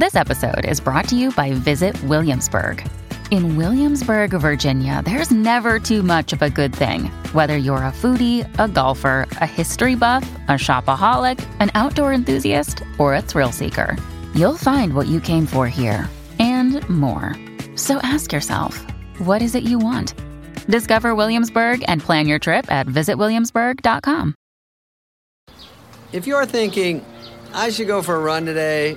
This episode is brought to you by Visit Williamsburg. In Williamsburg, Virginia, there's never too much of a good thing. Whether you're a foodie, a golfer, a history buff, a shopaholic, an outdoor enthusiast, or a thrill seeker, you'll find what you came for here and more. So ask yourself, what is it you want? Discover Williamsburg and plan your trip at visitwilliamsburg.com. If you're thinking, I should go for a run today,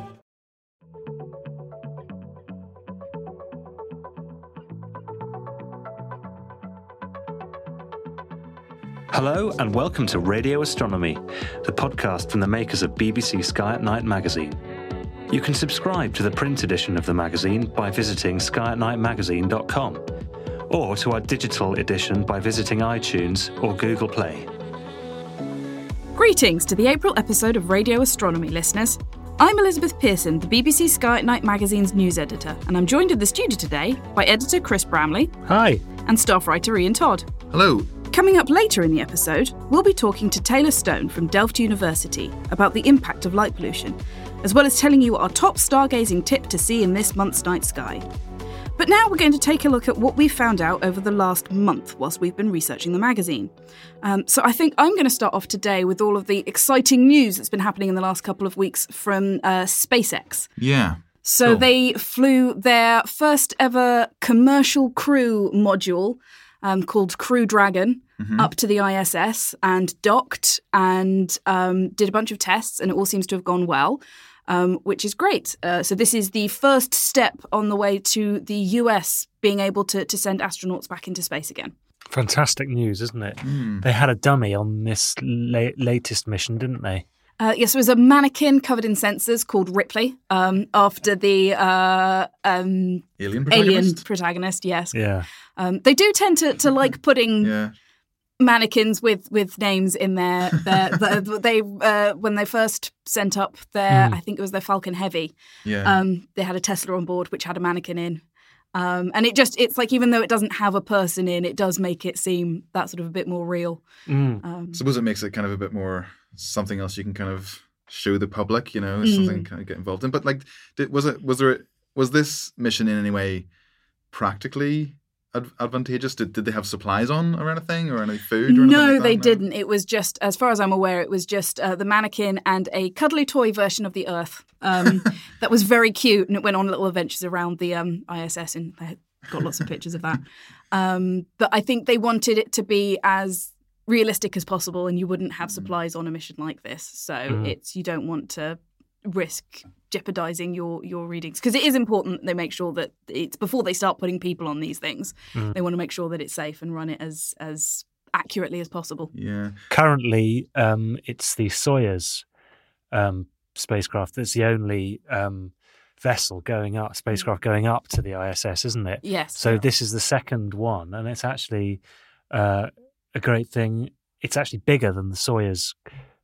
Hello and welcome to Radio Astronomy, the podcast from the makers of BBC Sky at Night magazine. You can subscribe to the print edition of the magazine by visiting skyatnightmagazine.com or to our digital edition by visiting iTunes or Google Play. Greetings to the April episode of Radio Astronomy listeners. I'm Elizabeth Pearson, the BBC Sky at Night magazine's news editor, and I'm joined in the studio today by editor Chris Bramley. Hi. And staff writer Iain Todd. Hello. Coming up later in the episode, we'll be talking to Taylor Stone from Delft University about the impact of light pollution, as well as telling you our top stargazing tip to see in this month's night sky. But now we're going to take a look at what we've found out over the last month whilst we've been researching the magazine. Um, so I think I'm going to start off today with all of the exciting news that's been happening in the last couple of weeks from uh, SpaceX. Yeah. So Cool. they flew their first ever commercial crew module um, called Crew Dragon Mm-hmm. up to the ISS and docked and um, did a bunch of tests, and it all seems to have gone well. Um, which is great. Uh, so this is the first step on the way to the US being able to, to send astronauts back into space again. Fantastic news, isn't it? Mm. They had a dummy on this la- latest mission, didn't they? Uh, yes, there was a mannequin covered in sensors called Ripley um, after the uh, um, Alien alien protagonist. protagonist. Yes, Yeah. um, they do tend to, to like putting Yeah. mannequins with with names in their their, the, they uh, when they first sent up their Hmm. I think it was their Falcon Heavy. Yeah. Um, they had a Tesla on board which had a mannequin in. Um, and it just it's like even though it doesn't have a person in, it does make it seem that sort of a bit more real. Mm. Um, suppose it makes it kind of a bit more something else you can kind of show the public, you know, Mm. something kind of get involved in. But like, did, was it was there was this mission in any way practically ad- advantageous? Did did they have supplies on or anything or any food? Or anything no, like they didn't. It was just, as far as I'm aware, it was just uh, the mannequin and a cuddly toy version of the Earth. Um, that was very cute, and it went on little adventures around the um, ISS, and I got lots of pictures of that. Um, but I think they wanted it to be as realistic as possible, and you wouldn't have supplies on a mission like this. So Mm. it's you don't want to risk jeopardizing your your readings because it is important they make sure that it's before they start putting people on these things Mm. they want to make sure that it's safe and run it as as accurately as possible Yeah. Currently, um, it's the Soyuz um, spacecraft that's the only um, vessel going up, spacecraft going up to the ISS, isn't it? yes So this is the second one, and it's actually uh, a great thing. It's actually bigger than the Soyuz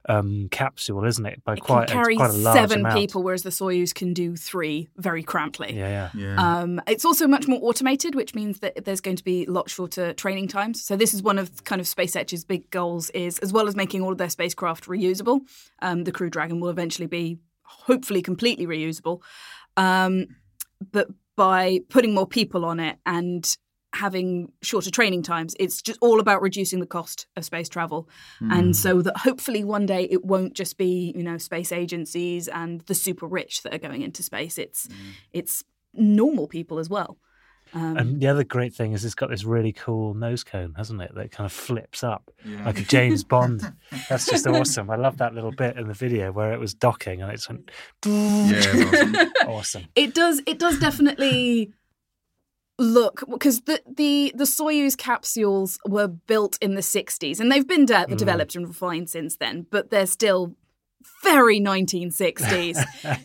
um, capsule, isn't it? By it quite, can a- carry quite a large seven amount. people whereas the soyuz can do three very cramply Yeah, yeah. Yeah. Um, it's also much more automated, which means that there's going to be a lot shorter training times. So this is one of kind of SpaceX's big goals is as well as making all of their spacecraft reusable, um, the Crew Dragon will eventually be hopefully completely reusable. Um, but by putting more people on it and having shorter training times, it's just all about reducing the cost of space travel. And so that hopefully one day it won't just be, you know, space agencies and the super rich that are going into space. It's it's normal people as well. Um, And the other great thing is it's got this really cool nose cone, hasn't it? That kind of flips up Yeah. like a James Bond. That's just awesome. I love that little bit in the video where it was docking and it's went yeah. awesome. awesome. it does it does definitely look because the, the the Soyuz capsules were built in the 60s and they've been de- Mm. developed and refined since then but they're still very 1960s.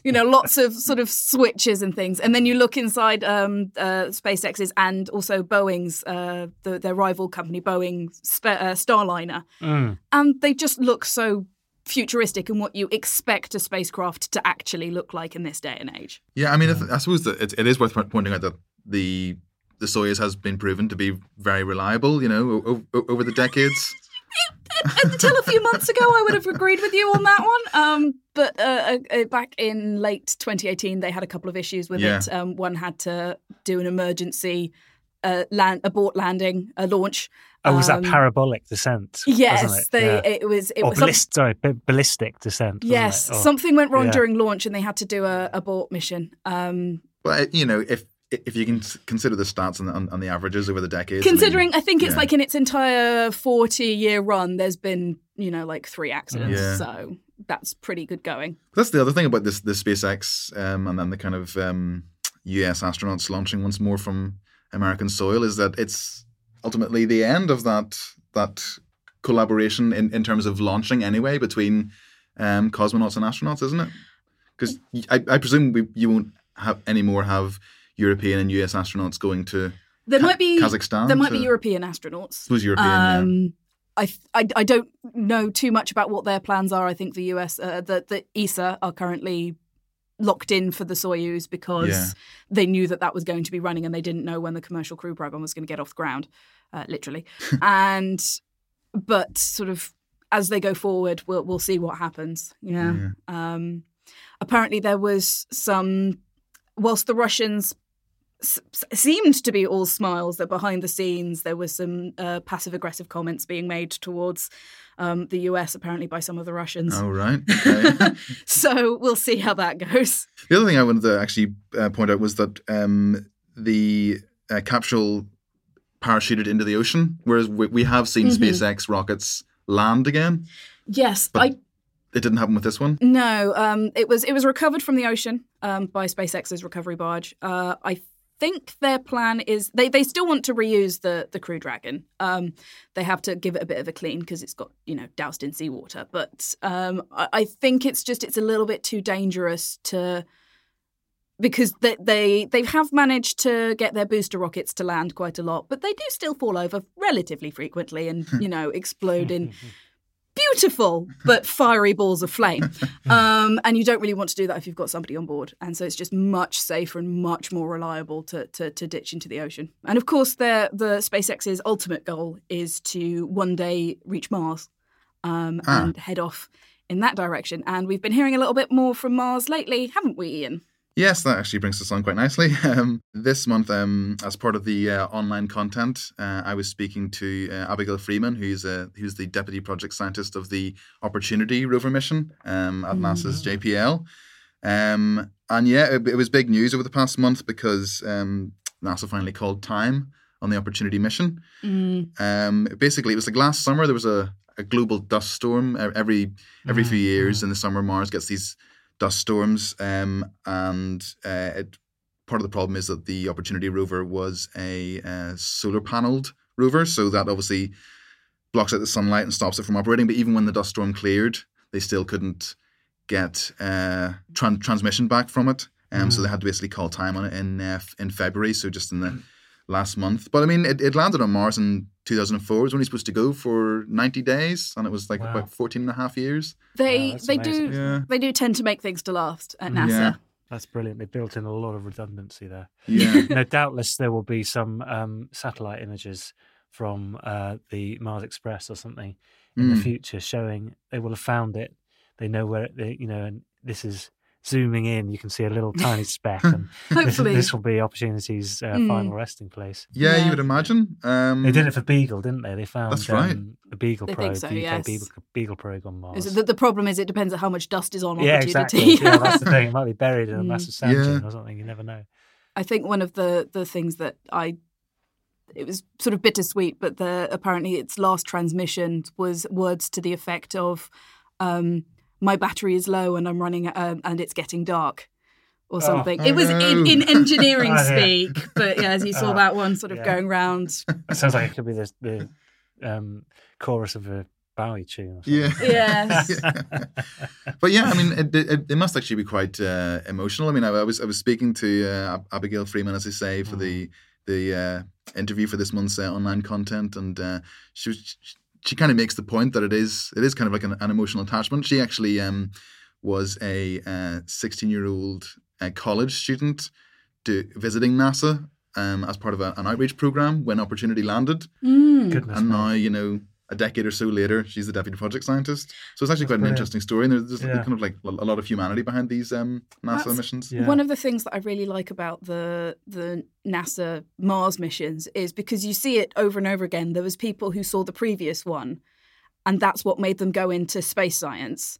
you know, lots of sort of switches and things. And then you look inside um, uh, SpaceX's and also Boeing's, uh, the, their rival company, Boeing Sp- uh, Starliner, Mm. and they just look so futuristic and what you expect a spacecraft to actually look like in this day and age. Yeah, I mean, I, th- I suppose that it, it is worth pointing out that the the Soyuz has been proven to be very reliable. You know, o- o- over the decades. Until a few months ago, I would have agreed with you on that one. Um, but uh, uh, back in late 2018, they had a couple of issues with Yeah. it. Um, one had to do an emergency uh, land abort landing, a launch. Oh, was Um, that parabolic descent? Yes, wasn't it? they. Yeah. It was. It or was. some- ballist, sorry, ba- ballistic descent. wasn't yes, it? Or- something went wrong yeah. during launch, and they had to do a abort mission. Um, But you know, if if you can consider the stats and the, and the averages over the decades, I mean, Considering, I, think it's yeah. like in its entire forty-year run, there's been you know like three accidents, Yeah. so that's pretty good going. That's the other thing about this the SpaceX um, and then the kind of um, US astronauts launching once more from American soil is that it's ultimately the end of that that collaboration in, in terms of launching anyway between um, cosmonauts and astronauts, isn't it? Because I, I presume we, you won't have any more have European and US astronauts going to There Ka- might be Kazakhstan There might to- be European astronauts. suppose European. yeah. Um, I, I I don't know too much about what their plans are. I think the US, uh, the the ESA are currently locked in for the Soyuz because Yeah. they knew that that was going to be running and they didn't know when the commercial crew program was going to get off the ground, uh, literally. and but sort of as they go forward, we'll we'll see what happens. Yeah. Um, apparently, there was some. Whilst the Russians s- seemed to be all smiles, that behind the scenes there was some uh, passive aggressive comments being made towards um, the US, apparently by some of the Russians. Oh right. Okay. So we'll see how that goes. The other thing I wanted to actually uh, point out was that um, the uh, capsule parachuted into the ocean, whereas we, we have seen Mhm. SpaceX rockets land again. Yes, But- I It didn't happen with this one. no. Um, it was it was recovered from the ocean um, by SpaceX's recovery barge. Uh, I think their plan is they, they still want to reuse the the Crew Dragon. Um, they have to give it a bit of a clean because it's got you know doused in seawater. But um, I, I think it's just it's a little bit too dangerous to because they, they they have managed to get their booster rockets to land quite a lot, but they do still fall over relatively frequently and you know explode in beautiful but fiery balls of flame. Um, and you don't really want to do that if you've got somebody on board. And so it's just much safer and much more reliable to to, to ditch into the ocean. And of course, their the SpaceX's ultimate goal is to one day reach Mars um, Ah. and head off in that direction. And we've been hearing a little bit more from Mars lately, haven't we, Ian? Yes, that actually brings us on quite nicely. Um, this month, um, as part of the uh, online content, uh, I was speaking to uh, Abigail Fraeman, who's uh, who's the deputy project scientist of the Opportunity rover mission um, at NASA's JPL. Um, and yeah, it, it was big news over the past month because um, NASA finally called time on the Opportunity mission. Um, basically, it was like last summer there was a, a global dust storm every every few years in the summer. Mars gets these dust storms, um, and uh, it, part of the problem is that the Opportunity rover was a uh, solar paneled rover, so that obviously blocks out the sunlight and stops it from operating. But even when the dust storm cleared, they still couldn't get uh, tran- transmission back from it. Um, So they had to basically call time on it in uh, in February, so just in the last month. But I mean, it, it landed on Mars in 2004. It was only supposed to go for 90 days, and it was like Wow. about 14 and a half years. They Wow, they amazing. do Yeah. they do tend to make things to last at Mm. NASA. Yeah. That's brilliant. They built in a lot of redundancy there. Yeah. no, doubtless there will be some um, satellite images from uh, the Mars Express or something in the Mm. future showing they will have found it. They know where it, they, you know, and this is zooming in. You can see a little tiny speck, and this, Hopefully. this will be Opportunity's uh, Mm. final resting place. yeah, Yeah. you would imagine. Um, They did it for Beagle, didn't they? They found That's right. um, the Beagle They probe, so, the UK yes. Beagle, Beagle probe on Mars. Is it- The, the problem is it depends on how much dust is on yeah, opportunity. exactly. yeah, that's the thing. It might be buried in a Mm. massive sand Yeah. dune or something. You never know. I think one of the the things that I it was sort of bittersweet, but the apparently its last transmission was words to the effect of um, "My battery is low and I'm running um, and it's getting dark." Or something. Oh, it was in, no. in engineering Oh, yeah. speak, but yeah, as you saw Oh, that one sort of yeah. going round. It sounds like it could be the, the um, chorus of a Bowie tune. Or. Yeah. Yes. but yeah, I mean, it, it, it must actually be quite uh, emotional. I mean, I, I was I was speaking to uh, Abigail Fraeman, as I say, for the the uh, interview for this month's uh, online content, and uh, she was she kind of makes the point that it is it is kind of like an, an emotional attachment. She actually um, was a sixteen year old uh, college student do, visiting NASA um, as part of a, an outreach program when Opportunity landed, Mm. Goodness and me. now you know. A decade or so later, she's the deputy project scientist. So it's actually quite an interesting story, and there's, there's Yeah. kind of like a lot of humanity behind these um, NASA That's- missions. Yeah. One of the things that I really like about the the NASA Mars missions is because you see it over and over again. There was people who saw the previous one, and that's what made them go into space science.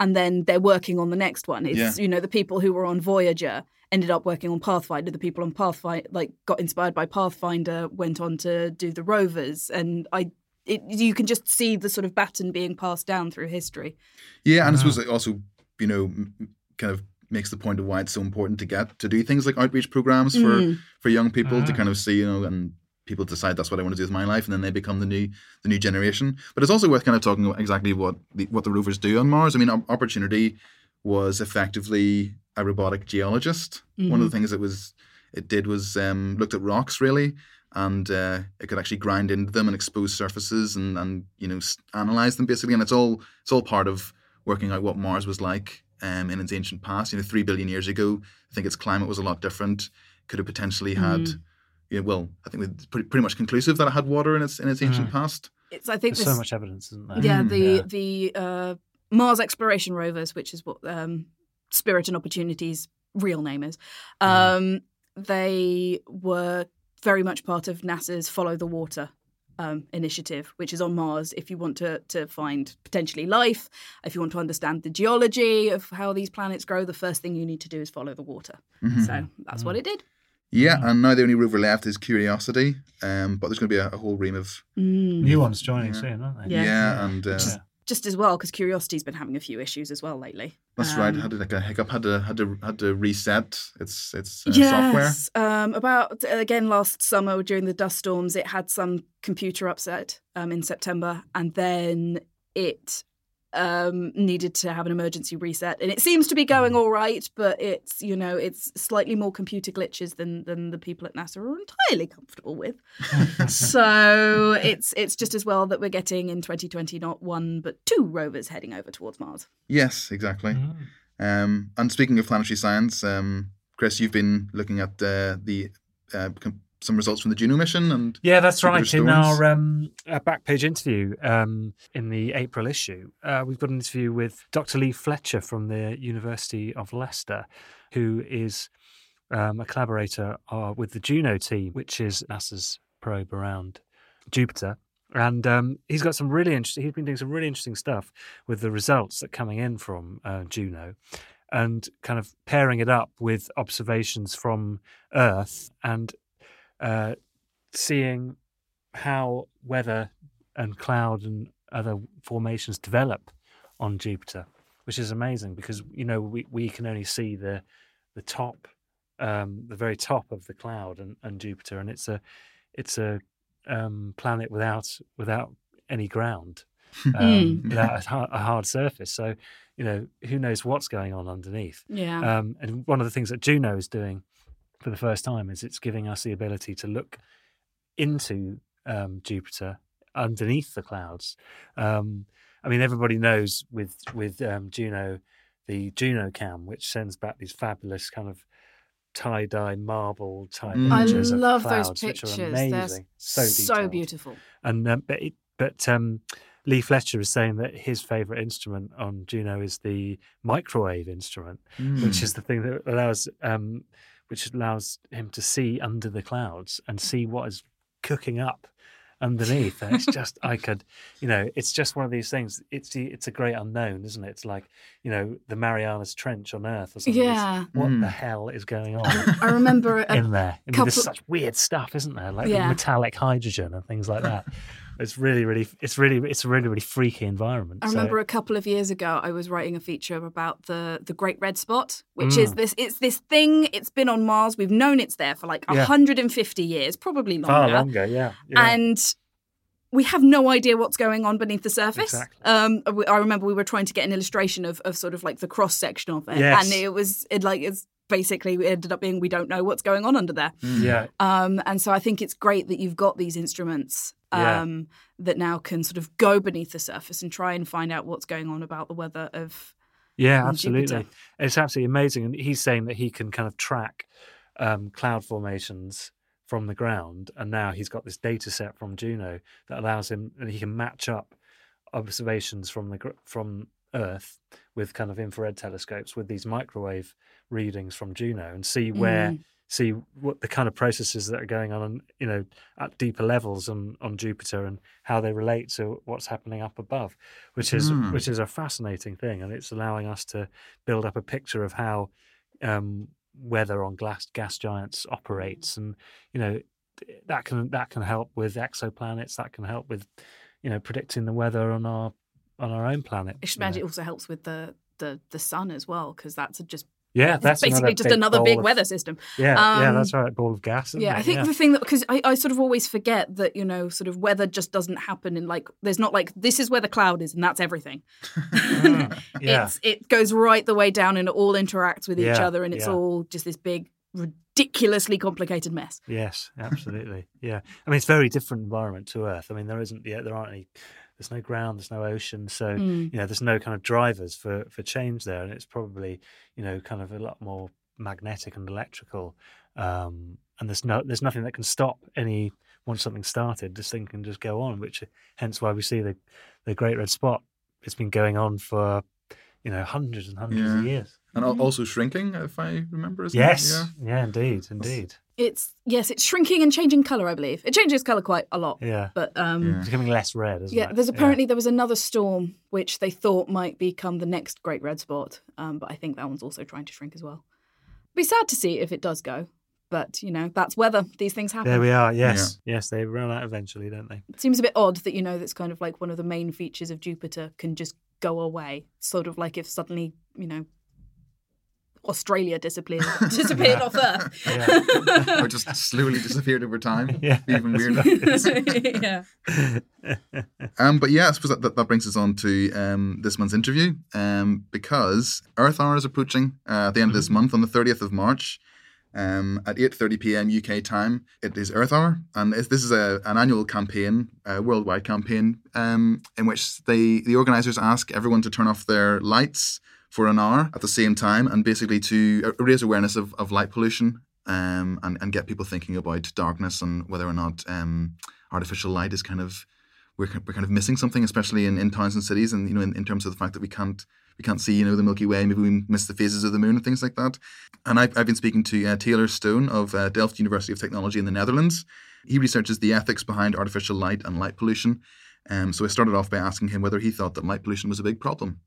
And then they're working on the next one. It's Yeah. you know the people who were on Voyager ended up working on Pathfinder. The people on Pathfinder like got inspired by Pathfinder, went on to do the rovers, and I. It, you can just see the sort of baton being passed down through history. Yeah, and I suppose it also, you know, m- m- kind of makes the point of why it's so important to get to do things like outreach programs for Mm. for young people to Ah. kind of see, you know, and people decide that's what I want to do with my life, and then they become the new the new generation. But it's also worth kind of talking about exactly what the, what the rovers do on Mars. I mean, Opportunity was effectively a robotic geologist. One of the things it was it did was um, looked at rocks really, and uh, it could actually grind into them and expose surfaces and and you know analyze them basically. And it's all it's all part of working out what Mars was like um, in its ancient past. You know, three billion years ago, I think its climate was a lot different. Could have potentially had, you know, well, I think it's pretty, pretty much conclusive that it had water in its in its ancient past. It's I think There's this, so much evidence, isn't there? Yeah, Mm. the Yeah. the uh, Mars exploration rovers, which is what um, Spirit and Opportunity's real name is, um, they were very much part of NASA's Follow the Water um, initiative, which is on Mars. If you want to to find potentially life, if you want to understand the geology of how these planets grow, the first thing you need to do is follow the water. Mhm. So that's what it did. Yeah, and now the only rover left is Curiosity, um, but there's going to be a, a whole ream of Mm. New ones joining Yeah. soon, aren't they? Yeah. yeah, and uh, Yeah. Just as well, because Curiosity's been having a few issues as well lately. that's right. Um, Had like a hiccup. Had to had to had to reset its its uh, software. Yes. Um, about again last summer during the dust storms, it had some computer upset um, in September, and then it um, needed to have an emergency reset. And it seems to be going all right, but it's you know it's slightly more computer glitches than than the people at NASA are entirely comfortable with. so it's it's just as well that we're getting in 2020 not one but two rovers heading over towards Mars. Yes, exactly. Mm. Um, and speaking of planetary science, um, Chris, you've been looking at uh, the uh, com- some results from the Juno mission, and Yeah, that's right. In our, um, our back page interview um, in the April issue, uh, we've got an interview with Dr. Leigh Fletcher from the University of Leicester, who is um, a collaborator uh, with the Juno team, which is NASA's probe around Jupiter. And um, he's got some really interesting. He's been doing some really interesting stuff with the results that are coming in from uh, Juno, and kind of pairing it up with observations from Earth and uh, seeing how weather and cloud and other formations develop on Jupiter, which is amazing because you know we, we can only see the the top, um, the very top of the cloud and, and Jupiter, and it's a it's a um, planet without without any ground, um, Mm. without a hard, a hard surface. So you know who knows what's going on underneath. Yeah. Um, and one of the things that Juno is doing for the first time is it's giving us the ability to look into um, Jupiter underneath the clouds. Um, I mean, everybody knows with with um, Juno, the JunoCam, which sends back these fabulous kind of tie dye marble type Mm. I images of love those clouds, which pictures. are They're amazing, so, so beautiful. And um, but it, but um, Leigh Fletcher is saying that his favourite instrument on Juno is the microwave instrument, Hmm. which is the thing that allows um, which allows him to see under the clouds and see what is cooking up underneath. And it's just I could, you know, it's just one of these things. It's the it's a great unknown, isn't it? It's like you know the Marianas Trench on Earth or something. It's, Yeah. what Mm. the hell is going on? I remember a, in there. I mean, couple- there's such weird stuff, isn't there? Like Yeah. metallic hydrogen and things like that. it's really, really, it's really, it's a really, really freaky environment. I So- remember a couple of years ago, I was writing a feature about the the Great Red Spot, which is Mm. this. It's this thing. It's been on Mars. We've known it's there for like Yeah. 150 years, probably longer. far longer. longer, yeah. yeah. And we have no idea what's going on beneath the surface. Exactly. Um, I remember we were trying to get an illustration of, of sort of like the cross section of it, Yes. and it was it like it's basically it ended up being we don't know what's going on under there. Yeah, Um, and so I think it's great that you've got these instruments Yeah. um, that now can sort of go beneath the surface and try and find out what's going on about the weather of. Yeah, absolutely. Jupiter. It's absolutely amazing. And he's saying that he can kind of track um, cloud formations from the ground. And now he's got this data set from Juno that allows him, and he can match up observations from the gr- from Earth with kind of infrared telescopes with these microwave readings from Juno and see where Mm. see what the kind of processes that are going on, you know, at deeper levels on on Jupiter and how they relate to what's happening up above, which is Hmm. which is a fascinating thing, and it's allowing us to build up a picture of how um, weather on gas gas giants operates, and you know that can that can help with exoplanets, that can help with you know predicting the weather on our on our own planet. I should you imagine it also helps with the the the sun as well because that's a just Yeah, that's basically just another big of- weather system. Yeah, yeah, Um, that's right. Ball of gas. Yeah, it? I think the thing that because I, I sort of always forget that you know sort of weather just doesn't happen in like there's not like this is where the cloud is and that's everything. Mm, yeah. It's it goes right the way down and it all interacts with each Yeah, other and it's yeah. all just this big ridiculously complicated mess. Yes, absolutely. yeah, I mean it's a very different environment to Earth. I mean there isn't yet there aren't any. There's no ground. There's no ocean. So Mm. you know there's no kind of drivers for for change there, and it's probably you know kind of a lot more magnetic and electrical. Um, and there's no there's nothing that can stop any once something started. This thing can just go on, which hence why we see the the Great Red Spot. It's been going on for you know hundreds and hundreds of years. And Mm-hmm. also shrinking, if I remember. Isn't it? Yes, Yeah. yeah, indeed, indeed. It's yes, it's shrinking and changing color. I believe it changes color quite a lot. Yeah, But um, Yeah. it's becoming less red, isn't Yeah, it? there's apparently there was another storm which they thought might become the next Great Red Spot, um, but I think that one's also trying to shrink as well. Be sad to see if it does go, but you know that's weather. These things happen. There we are. Yes, yes, they run out eventually, don't they? It seems a bit odd that you know that's kind of like one of the main features of Jupiter can just go away. Sort of like if suddenly you know Australia disappeared disappeared off Earth. Yeah. or just slowly disappeared over time. Yeah. Even weirder. yeah. Um, but yeah, I suppose that, that, that brings us on to um, this month's interview um, because Earth Hour is approaching uh, at the end of this month on the 30th of March um, at 8.30 p.m. UK time. It is Earth Hour and this is a, an annual campaign, a worldwide campaign um, in which they, the organisers ask everyone to turn off their lights for an hour at the same time and basically to uh, raise awareness of, of light pollution um, and, and get people thinking about darkness and whether or not um, artificial light is kind of we're, we're kind of missing something, especially in, in towns and cities, and you know, in, in terms of the fact that we can't we can't see you know the Milky Way, maybe we miss the phases of the moon and things like that. And I've, I've been speaking to uh, Taylor Stone of uh, Delft University of Technology in the Netherlands. He researches the ethics behind artificial light and light pollution. Um, so I started off by asking him whether he thought that light pollution was a big problem.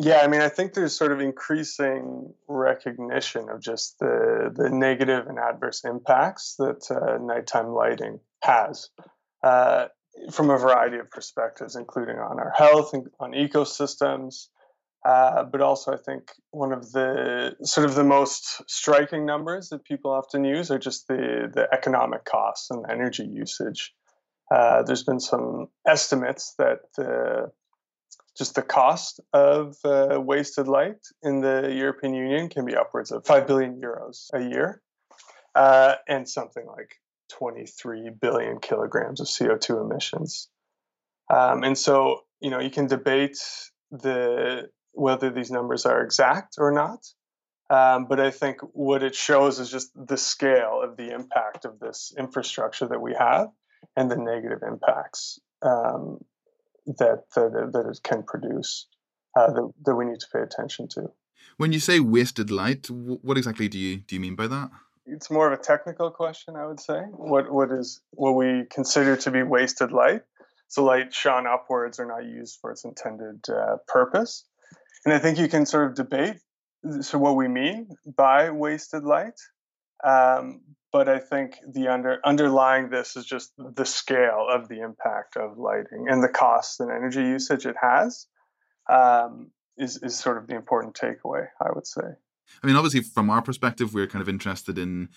Yeah, I mean, I think there's sort of increasing recognition of just the the negative and adverse impacts that uh, nighttime lighting has, uh, from a variety of perspectives, including on our health and on ecosystems. Uh, but also, I think one of the sort of the most striking numbers that people often use are just the the economic costs and energy usage. Uh, there's been some estimates that just the cost of uh, wasted light in the European Union can be upwards of 5 billion euros a year uh, and something like 23 billion kilograms of CO2 emissions. Um, and so, you know, you can debate the whether these numbers are exact or not. Um, but I think what it shows is just the scale of the impact of this infrastructure that we have and the negative impacts um, that, that that it can produce uh, that, that we need to pay attention to. When you say wasted light, what exactly do you do you mean by that? It's more of a technical question, I would say. What what is what we consider to be wasted light? So light shone upwards or not used for its intended uh, purpose, and I think you can sort of debate. So what we mean by wasted light, um, but I think the under underlying this is just the scale of the impact of lighting and the cost and energy usage it has. Um, is, is sort of the important takeaway, I would say. I mean, obviously, from our perspective, we're kind of interested in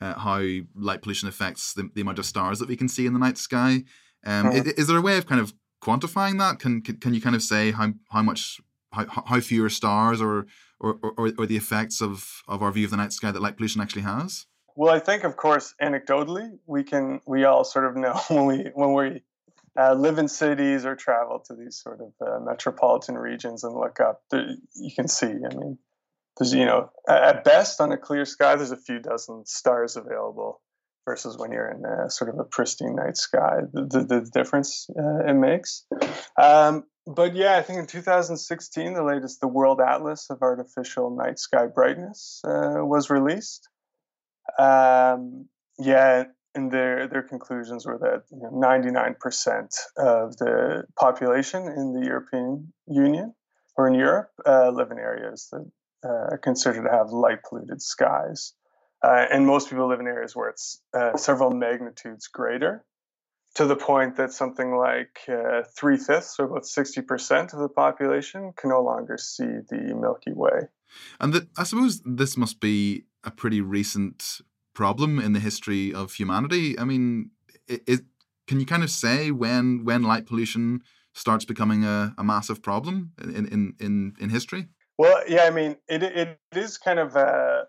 uh, how light pollution affects the, the amount of stars that we can see in the night sky. Um, Mhm. is, is there a way of kind of quantifying that? Can can, can you kind of say how how much how, how fewer stars or or, or or the effects of of our view of the night sky that light pollution actually has? Well, I think, of course, anecdotally, we can we all sort of know when we when we uh, live in cities or travel to these sort of uh, metropolitan regions and look up. You can see. I mean, there's you know at best on a clear sky, there's a few dozen stars available versus when you're in a, sort of a pristine night sky. The, the, the difference uh, it makes. Um, but yeah, I think in 2016, the latest, the World Atlas of Artificial Night Sky Brightness uh, was released. Um, yeah, and their their conclusions were that you know, 99% of the population in the European Union or in Europe uh, live in areas that uh, are considered to have light polluted skies, uh, and most people live in areas where it's uh, several magnitudes greater. To the point that something like uh, three fifths, or about 60% of the population, can no longer see the Milky Way. And that I suppose this must be a pretty recent problem in the history of humanity. I mean, it, it can you kind of say when when light pollution starts becoming a, a massive problem in, in in in history? Well, yeah, I mean, it it is kind of a,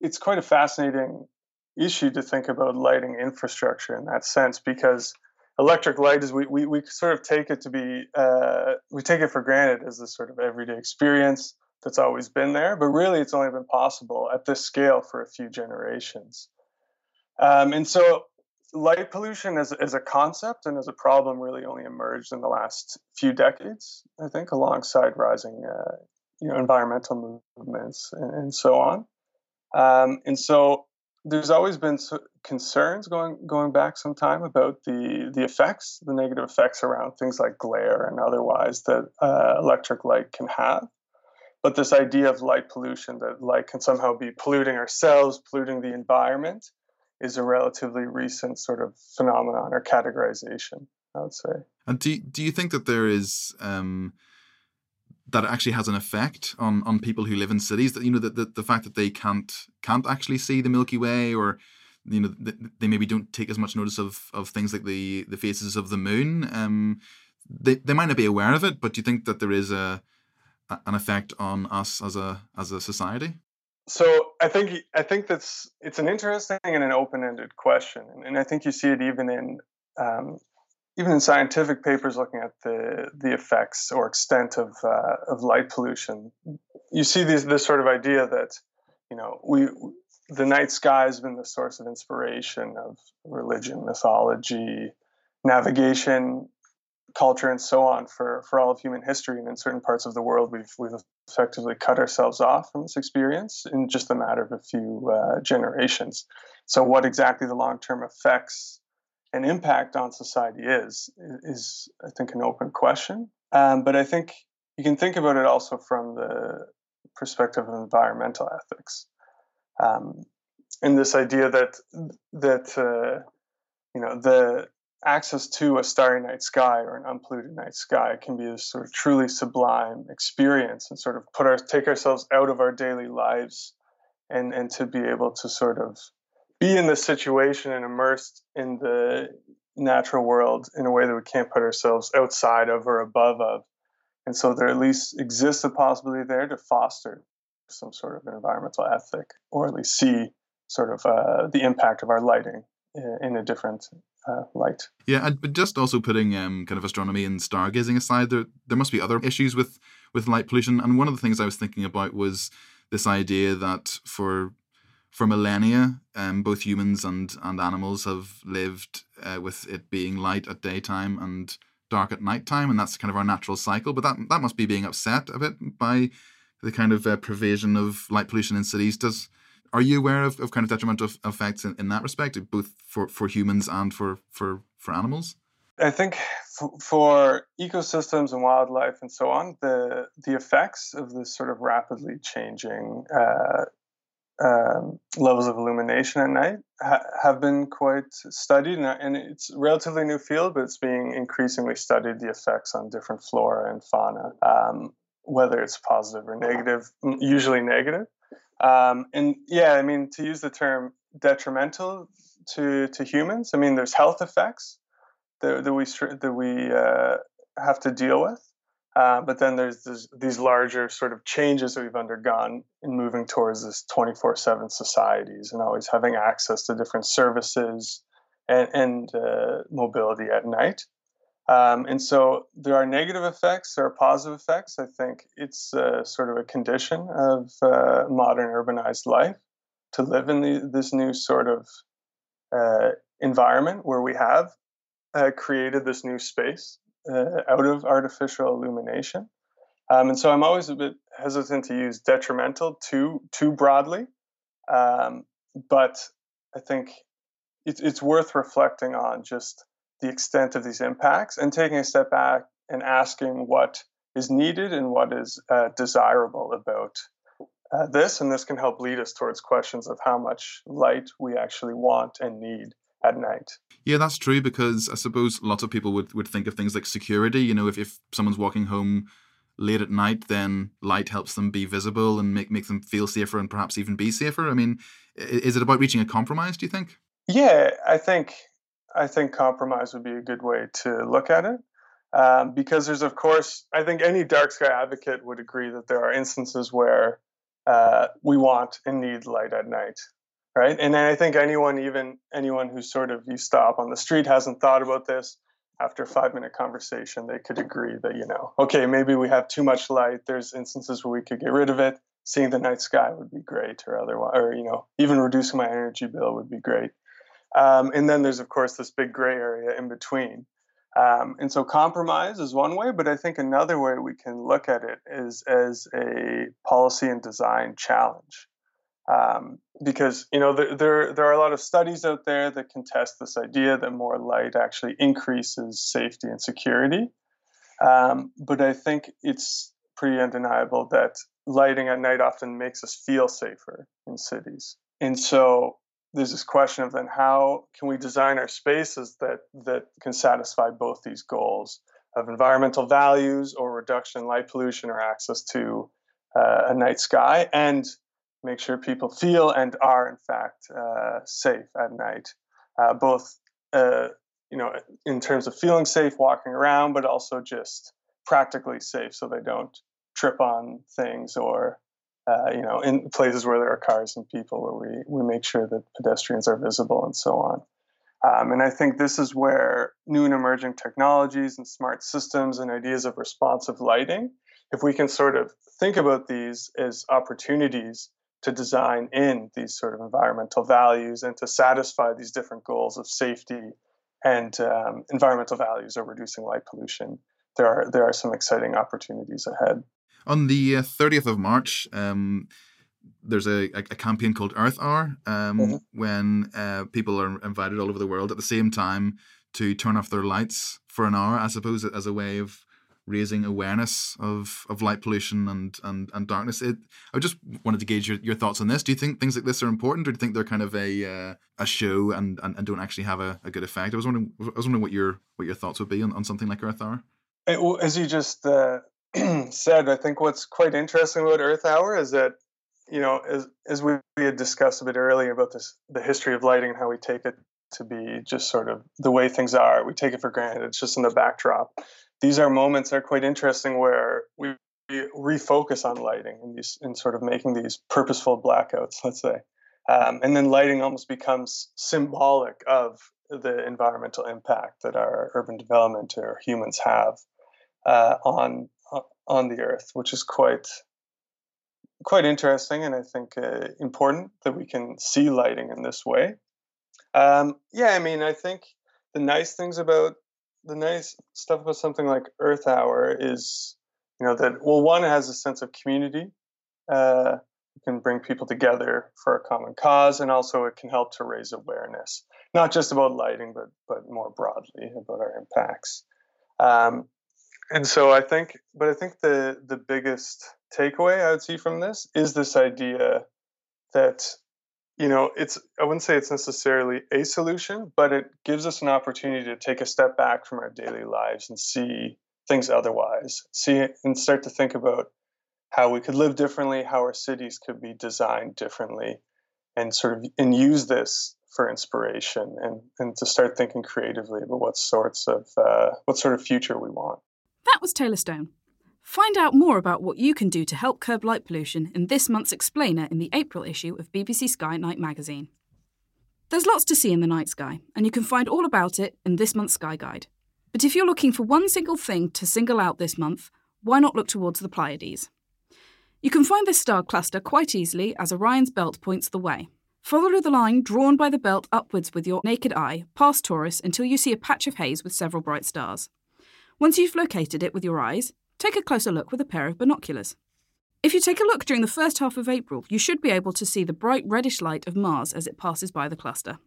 it's quite a fascinating issue to think about lighting infrastructure in that sense because electric light is we we, we sort of take it to be uh, we take it for granted as this sort of everyday experience that's always been there, but really it's only been possible at this scale for a few generations. Um, and so light pollution as, as a concept and as a problem really only emerged in the last few decades, I think, alongside rising uh, you know, environmental movements and, and so on. Um, and so there's always been concerns going going back some time about the the effects, the negative effects around things like glare and otherwise that uh, electric light can have. But this idea of light pollution, that light can somehow be polluting ourselves, polluting the environment, is a relatively recent sort of phenomenon or categorization, I would say. And do do you think that there is um, that actually has an effect on on people who live in cities? That you know that the, the fact that they can't can't actually see the Milky Way, or you know th- they maybe don't take as much notice of of things like the the phases of the moon. Um, they they might not be aware of it, but do you think that there is a an effect on us as a as a society? So I think I think that's it's an interesting and an open-ended question, and, and I think you see it even in um, even in scientific papers looking at the the effects or extent of uh, of light pollution. You see these this sort of idea that you know we the night sky has been the source of inspiration of religion, mythology, navigation, culture, and so on for for all of human history. And in certain parts of the world, we've we've effectively cut ourselves off from this experience in just a matter of a few uh, generations. So, what exactly the long term effects and impact on society is, is, I think, an open question. Um, but I think you can think about it also from the perspective of environmental ethics. Um, and this idea that that uh, you know the access to a starry night sky or an unpolluted night sky can be a sort of truly sublime experience and sort of put our take ourselves out of our daily lives and and to be able to sort of be in the situation and immersed in the natural world in a way that we can't put ourselves outside of or above of and so there at least exists a possibility there to foster some sort of environmental ethic or at least see sort of uh, the impact of our lighting in, in a different uh, light. Yeah, and, but just also putting um, kind of astronomy and stargazing aside, there there must be other issues with with light pollution. And one of the things I was thinking about was this idea that for for millennia, um, both humans and and animals have lived uh, with it being light at daytime and dark at nighttime, and that's kind of our natural cycle. But that that must be being upset a bit by the kind of uh, provision of light pollution in cities. Does are you aware of, of kind of detrimental effects in, in that respect, both for, for humans and for, for, for animals? I think f- for ecosystems and wildlife and so on, the the effects of this sort of rapidly changing uh, um, levels of illumination at night ha- have been quite studied, and, and it's a relatively new field, but it's being increasingly studied. The effects on different flora and fauna, um, whether it's positive or negative, usually negative. Um, and yeah, I mean, to use the term detrimental to, to humans, I mean, there's health effects that, that we that we uh, have to deal with. Uh, but then there's these larger sort of changes that we've undergone in moving towards this 24/7 societies and always having access to different services and, and uh, mobility at night. Um, and so there are negative effects, there are positive effects. I think it's uh, sort of a condition of uh, modern urbanized life to live in the, this new sort of uh, environment where we have uh, created this new space uh, out of artificial illumination. Um, and so I'm always a bit hesitant to use detrimental too too broadly, um, but I think it's it's worth reflecting on just the extent of these impacts and taking a step back and asking what is needed and what is uh, desirable about uh, this. And this can help lead us towards questions of how much light we actually want and need at night. Yeah, that's true because I suppose lots of people would, would think of things like security. You know, if, if someone's walking home late at night, then light helps them be visible and make, make them feel safer and perhaps even be safer. I mean, is it about reaching a compromise, do you think? Yeah, I think I think compromise would be a good way to look at it. Um, because there's, of course, I think any dark sky advocate would agree that there are instances where uh, we want and need light at night right? And then I think anyone, even anyone who sort of you stop on the street hasn't thought about this. After a five minute conversation, they could agree that you know, okay, maybe we have too much light. There's instances where we could get rid of it. Seeing the night sky would be great, or otherwise, or you know, even reducing my energy bill would be great. Um, and then there's of course this big gray area in between. Um, and so compromise is one way, but I think another way we can look at it is as a policy and design challenge um, because you know there, there there are a lot of studies out there that contest this idea that more light actually increases safety and security. Um, but I think it's pretty undeniable that lighting at night often makes us feel safer in cities. And so there's this question of then how can we design our spaces that that can satisfy both these goals of environmental values or reduction in light pollution or access to uh, a night sky and make sure people feel and are in fact uh, safe at night, uh, both uh, you know in terms of feeling safe walking around, but also just practically safe so they don't trip on things or uh, you know in places where there are cars and people where we we make sure that pedestrians are visible and so on. Um, and I think this is where new and emerging technologies and smart systems and ideas of responsive lighting, if we can sort of think about these as opportunities to design in these sort of environmental values and to satisfy these different goals of safety and um, environmental values or reducing light pollution, there are there are some exciting opportunities ahead. On the uh, thirtieth of March, um, there's a, a, campaign called Earth Hour um, mm-hmm. when uh, people are invited all over the world at the same time to turn off their lights for an hour. I suppose as a way of raising awareness of, of light pollution and, and, and darkness. It, I just wanted to gauge your, your thoughts on this. Do you think things like this are important, or do you think they're kind of a uh, a show and, and, and don't actually have a, a good effect? I was wondering I was wondering what your what your thoughts would be on, on something like Earth Hour. It, as you just uh, said, I think what's quite interesting about Earth Hour is that you know as as we, we had discussed a bit earlier about this the history of lighting and how we take it to be just sort of the way things are. We take it for granted. It's just in the backdrop these are moments that are quite interesting where we refocus on lighting and these and sort of making these purposeful blackouts let's say. Um, and then lighting almost becomes symbolic of the environmental impact that our urban development or humans have uh, on on the earth which is quite quite interesting and i think uh, important that we can see lighting in this way. Um, yeah i mean i think the nice things about the nice stuff about something like Earth Hour is, you know, that well, one has a sense of community. Uh, it can bring people together for a common cause, and also it can help to raise awareness, not just about lighting, but but more broadly about our impacts. Um, and so I think, but I think the the biggest takeaway I would see from this is this idea that you know, it's I wouldn't say it's necessarily a solution, but it gives us an opportunity to take a step back from our daily lives and see things otherwise. See and start to think about how we could live differently, how our cities could be designed differently, and sort of and use this for inspiration and, and to start thinking creatively about what sorts of uh, what sort of future we want. That was Taylor Stone. Find out more about what you can do to help curb light pollution in this month's explainer in the April issue of BBC Sky Night magazine. There's lots to see in the night sky, and you can find all about it in this month's Sky Guide. But if you're looking for one single thing to single out this month, why not look towards the Pleiades? You can find this star cluster quite easily as Orion's belt points the way. Follow the line drawn by the belt upwards with your naked eye, past Taurus, until you see a patch of haze with several bright stars. Once you've located it with your eyes, take a closer look with a pair of binoculars. If you take a look during the first half of April, you should be able to see the bright reddish light of Mars as it passes by the cluster.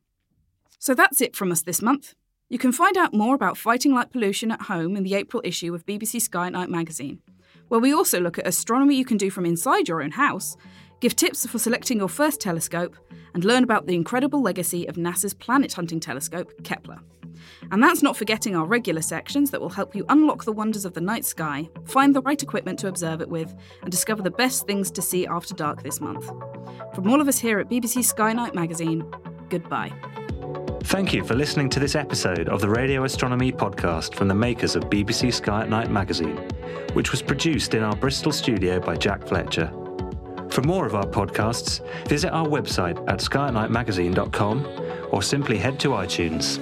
So that's it from us this month. You can find out more about fighting light pollution at home in the April issue of BBC Sky Night magazine, where we also look at astronomy you can do from inside your own house, give tips for selecting your first telescope, and learn about the incredible legacy of NASA's planet hunting telescope, Kepler. And that's not forgetting our regular sections that will help you unlock the wonders of the night sky, find the right equipment to observe it with, and discover the best things to see after dark this month. From all of us here at BBC Sky Night magazine, goodbye. Thank you for listening to this episode of the Radio Astronomy podcast from the makers of BBC Sky at Night magazine, which was produced in our Bristol studio by Jack Fletcher. For more of our podcasts, visit our website at skyatnightmagazine.com or simply head to iTunes.